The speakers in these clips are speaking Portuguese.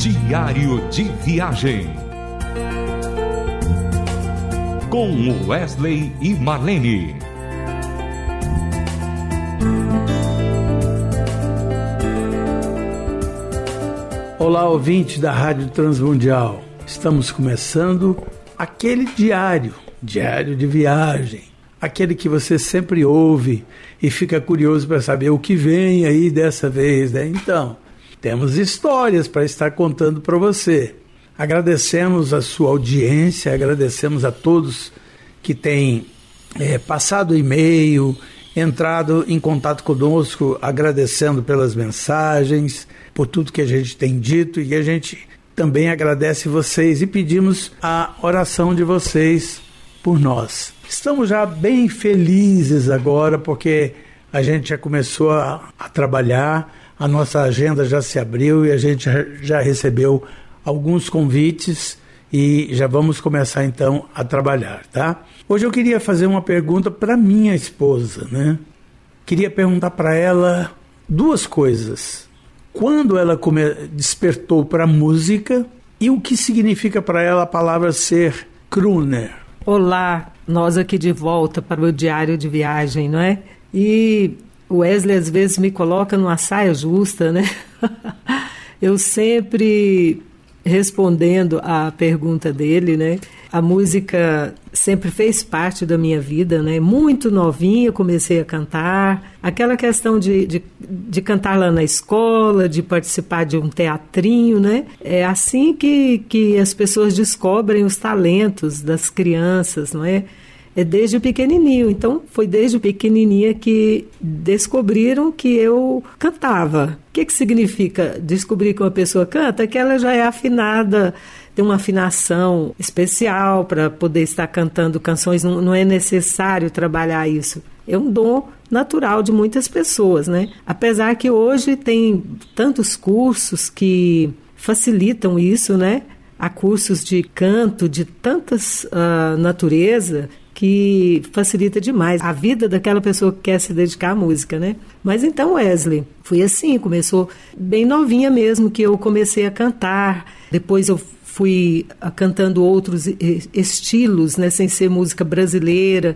Diário de Viagem. Com Wesley e Marlene. Olá, ouvintes da Rádio Transmundial. Estamos começando aquele diário, diário de viagem. Aquele que você sempre ouve e fica curioso para saber o que vem aí dessa vez, né? Então, temos histórias para estar contando para você. Agradecemos a sua audiência, agradecemos a todos que têm é, passado e-mail, entrado em contato conosco, agradecendo pelas mensagens, por tudo que a gente tem dito e a gente também agradece vocês e pedimos a oração de vocês por nós. Estamos já bem felizes agora porque a gente já começou a, a trabalhar a nossa agenda já se abriu e a gente já recebeu alguns convites e já vamos começar então a trabalhar, tá? Hoje eu queria fazer uma pergunta para minha esposa, né? Queria perguntar para ela duas coisas. Quando ela despertou para a música e o que significa para ela a palavra ser crooner? Olá, nós aqui de volta para o diário de viagem, não é? E o Wesley às vezes me coloca numa saia justa, né? Eu sempre respondendo à pergunta dele, né? A música sempre fez parte da minha vida, né? Muito novinha comecei a cantar. Aquela questão de, de, de, cantar lá na escola, de participar de um teatrinho, né? É assim que, que as pessoas descobrem os talentos das crianças, não é? É desde pequenininho. Então, foi desde pequenininha que descobriram que eu cantava. O que, que significa descobrir que uma pessoa canta? Que ela já é afinada, tem uma afinação especial para poder estar cantando canções. Não, não é necessário trabalhar isso. É um dom natural de muitas pessoas, né? Apesar que hoje tem tantos cursos que facilitam isso, né? Há cursos de canto de tantas uh, natureza que facilita demais a vida daquela pessoa que quer se dedicar à música, né? Mas então, Wesley, foi assim, começou bem novinha mesmo que eu comecei a cantar. Depois eu fui ah, cantando outros estilos, né, sem ser música brasileira.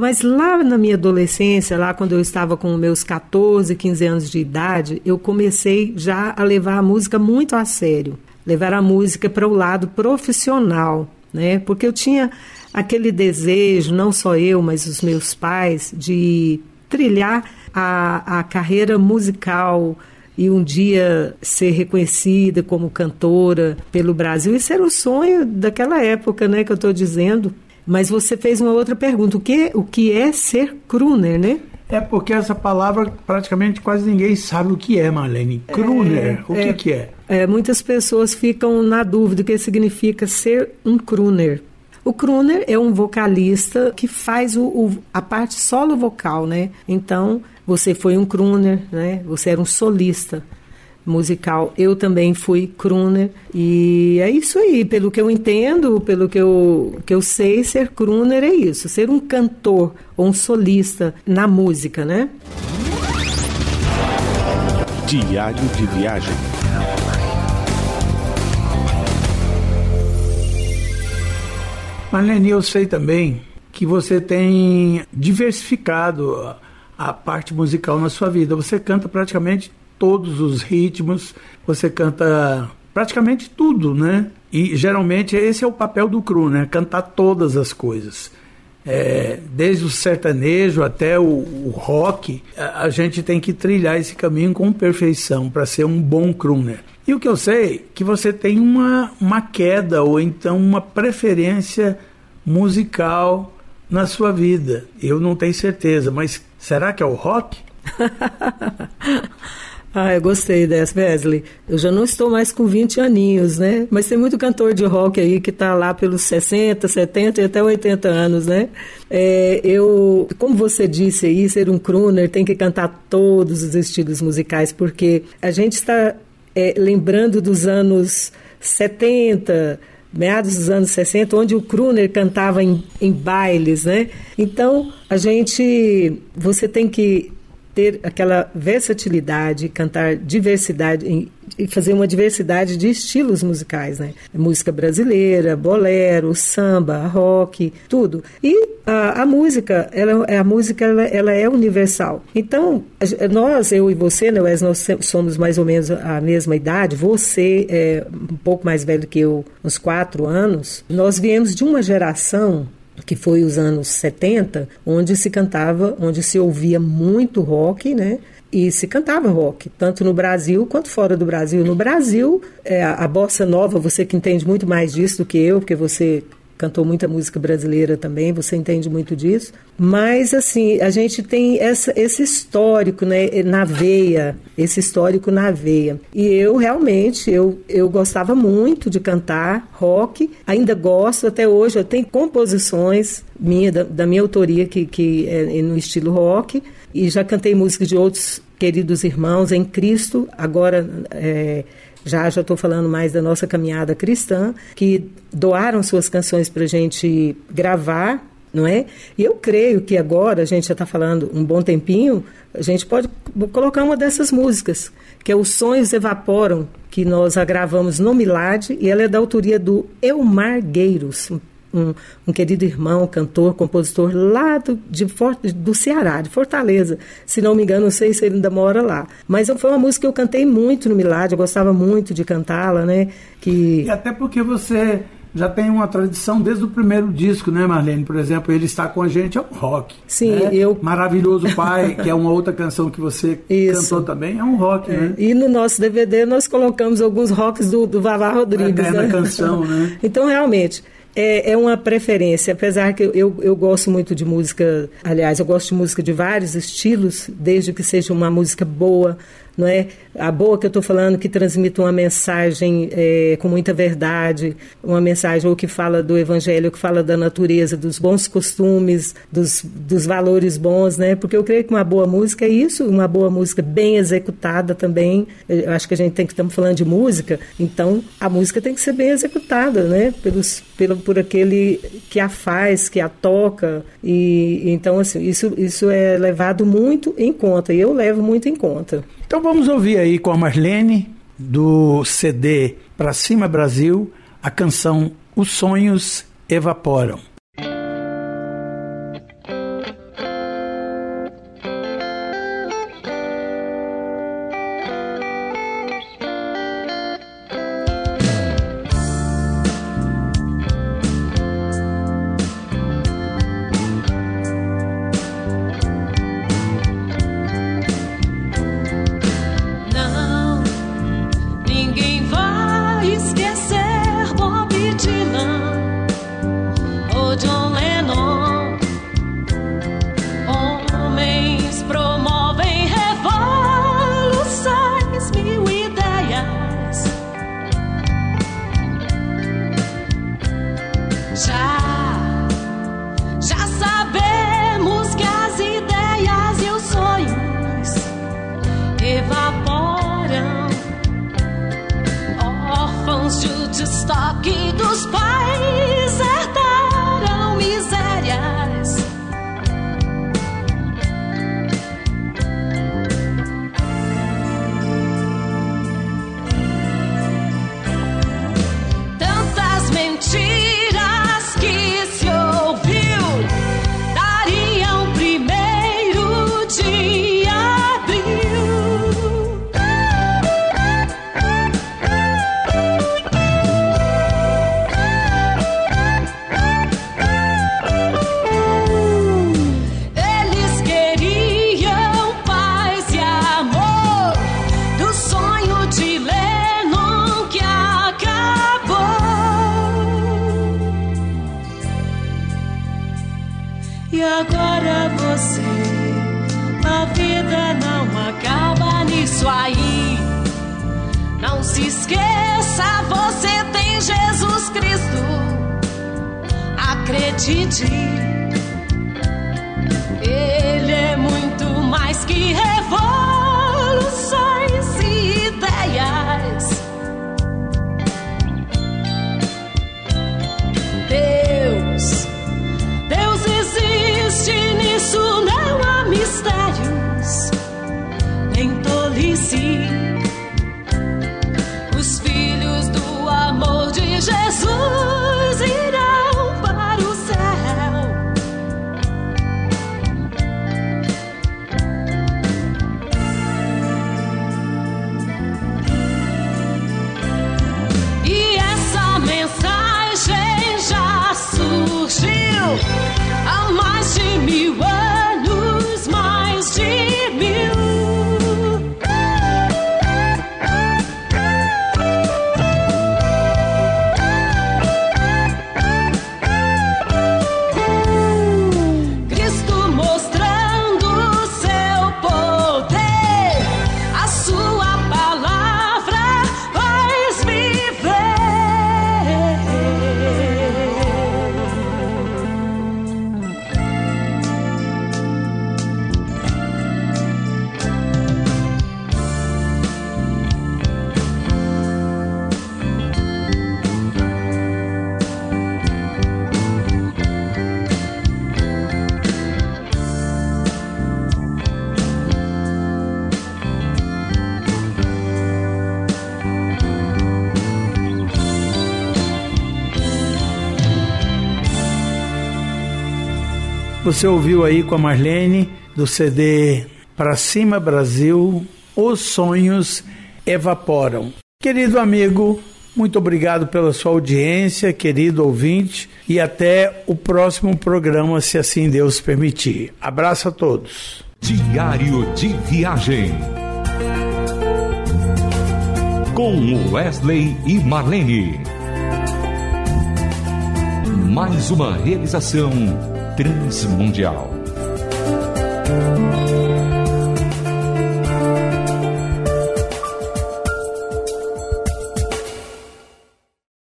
Mas lá na minha adolescência, lá quando eu estava com meus 14, 15 anos de idade, eu comecei já a levar a música muito a sério, levar a música para o lado profissional, né? Porque eu tinha aquele desejo, não só eu, mas os meus pais, de trilhar a, a carreira musical e um dia ser reconhecida como cantora pelo Brasil. Isso era o sonho daquela época, né, que eu estou dizendo. Mas você fez uma outra pergunta: o que, o que é ser crooner, né? É porque essa palavra praticamente quase ninguém sabe o que é, Marlene. Crooner, é, o que, é, que é? é? Muitas pessoas ficam na dúvida o que significa ser um crooner. O crooner é um vocalista que faz o, o, a parte solo vocal, né? Então, você foi um crooner, né? Você era um solista musical. Eu também fui crooner e é isso aí. Pelo que eu entendo, pelo que eu, que eu sei, ser crooner é isso. Ser um cantor ou um solista na música, né? Diário de viagem. Marlene, eu sei também que você tem diversificado a parte musical na sua vida. Você canta praticamente todos os ritmos, você canta praticamente tudo, né? E geralmente esse é o papel do cru, né? Cantar todas as coisas. É, desde o sertanejo até o, o rock, a, a, gente tem que trilhar esse caminho com perfeição para ser um bom crooner. E o que eu sei é que você tem uma, uma queda ou então uma preferência musical na sua vida. Eu não tenho certeza, mas será que é o rock? Ah, eu gostei dessa, Wesley. Eu já não estou mais com 20 aninhos, né? Mas tem muito cantor de rock aí que está lá pelos 60, 70 e até 80 anos, né? É, eu, como você disse aí, ser um crooner tem que cantar todos os estilos musicais, porque a gente está é, lembrando dos anos 70, meados dos anos 60, onde o crooner cantava em, em bailes, né? Então, a gente, você tem que ter aquela versatilidade, cantar diversidade e fazer uma diversidade de estilos musicais, né? Música brasileira, bolero, samba, rock, tudo. E a, a música, ela, a música ela, ela, é universal. Então, nós, eu e você, né, Wes, nós somos mais ou menos a mesma idade. Você é um pouco mais velho que eu, uns quatro anos. Nós viemos de uma geração que foi os anos 70, onde se cantava, onde se ouvia muito rock, né? E se cantava rock, tanto no Brasil quanto fora do Brasil. No Brasil, é, a bossa nova, você que entende muito mais disso do que eu, porque você cantou muita música brasileira também, você entende muito disso. Mas, assim, a gente tem essa, esse histórico né, na veia, esse histórico na veia. E eu, realmente, eu, eu gostava muito de cantar rock, ainda gosto até hoje, eu tenho composições minha, da, da minha autoria que, que é no estilo rock, e já cantei música de outros queridos irmãos em Cristo, agora... É, já já estou falando mais da nossa caminhada cristã, que doaram suas canções para a gente gravar, não é? E eu creio que agora, a gente já está falando um bom tempinho, a gente pode colocar uma dessas músicas, que é Os Sonhos Evaporam, que nós a gravamos no Milad, e ela é da autoria do Elmar Gueiros, um, um, querido irmão, cantor, compositor lá do, de, do Ceará, de Fortaleza. Se não me engano, não sei se ele ainda mora lá. Mas foi uma música que eu cantei muito no Milad, eu gostava muito de cantá-la, né? Que... E até porque você já tem uma tradição desde o primeiro disco, né, Marlene? Por exemplo, ele está com a gente é um rock. Sim, né? eu. Maravilhoso Pai, que é uma outra canção que você Isso. cantou também, é um rock, é. né? E no nosso DVD nós colocamos alguns rocks do, do Vavá Rodrigues. A né? canção, né? então, realmente é, é uma preferência, apesar que eu, eu gosto muito de música, aliás, eu gosto de música de vários estilos, desde que seja uma música boa, não é? A boa que eu estou falando que transmite uma mensagem é, com muita verdade, uma mensagem ou que fala do evangelho, ou que fala da natureza, dos bons costumes, dos, dos valores bons, né? Porque eu creio que uma boa música é isso, uma boa música bem executada também. Eu acho que a gente tem que estamos falando de música, então a música tem que ser bem executada, né? Pelos, pelo, por aquele que a faz, que a toca e então assim isso isso é levado muito em conta e eu levo muito em conta. Então vamos ouvir aí com a Marlene, do CD Pra Cima Brasil, a canção Os Sonhos Evaporam. sangue dos pais. se esqueça, você tem Jesus Cristo. Acredite. Você ouviu aí com a Marlene do CD Pra Cima Brasil, Os Sonhos Evaporam. Querido amigo, muito obrigado pela sua audiência, querido ouvinte, e até o próximo programa, se assim Deus permitir. Abraço a todos. Diário de Viagem. Com Wesley e Marlene. Mais uma realização transmundial.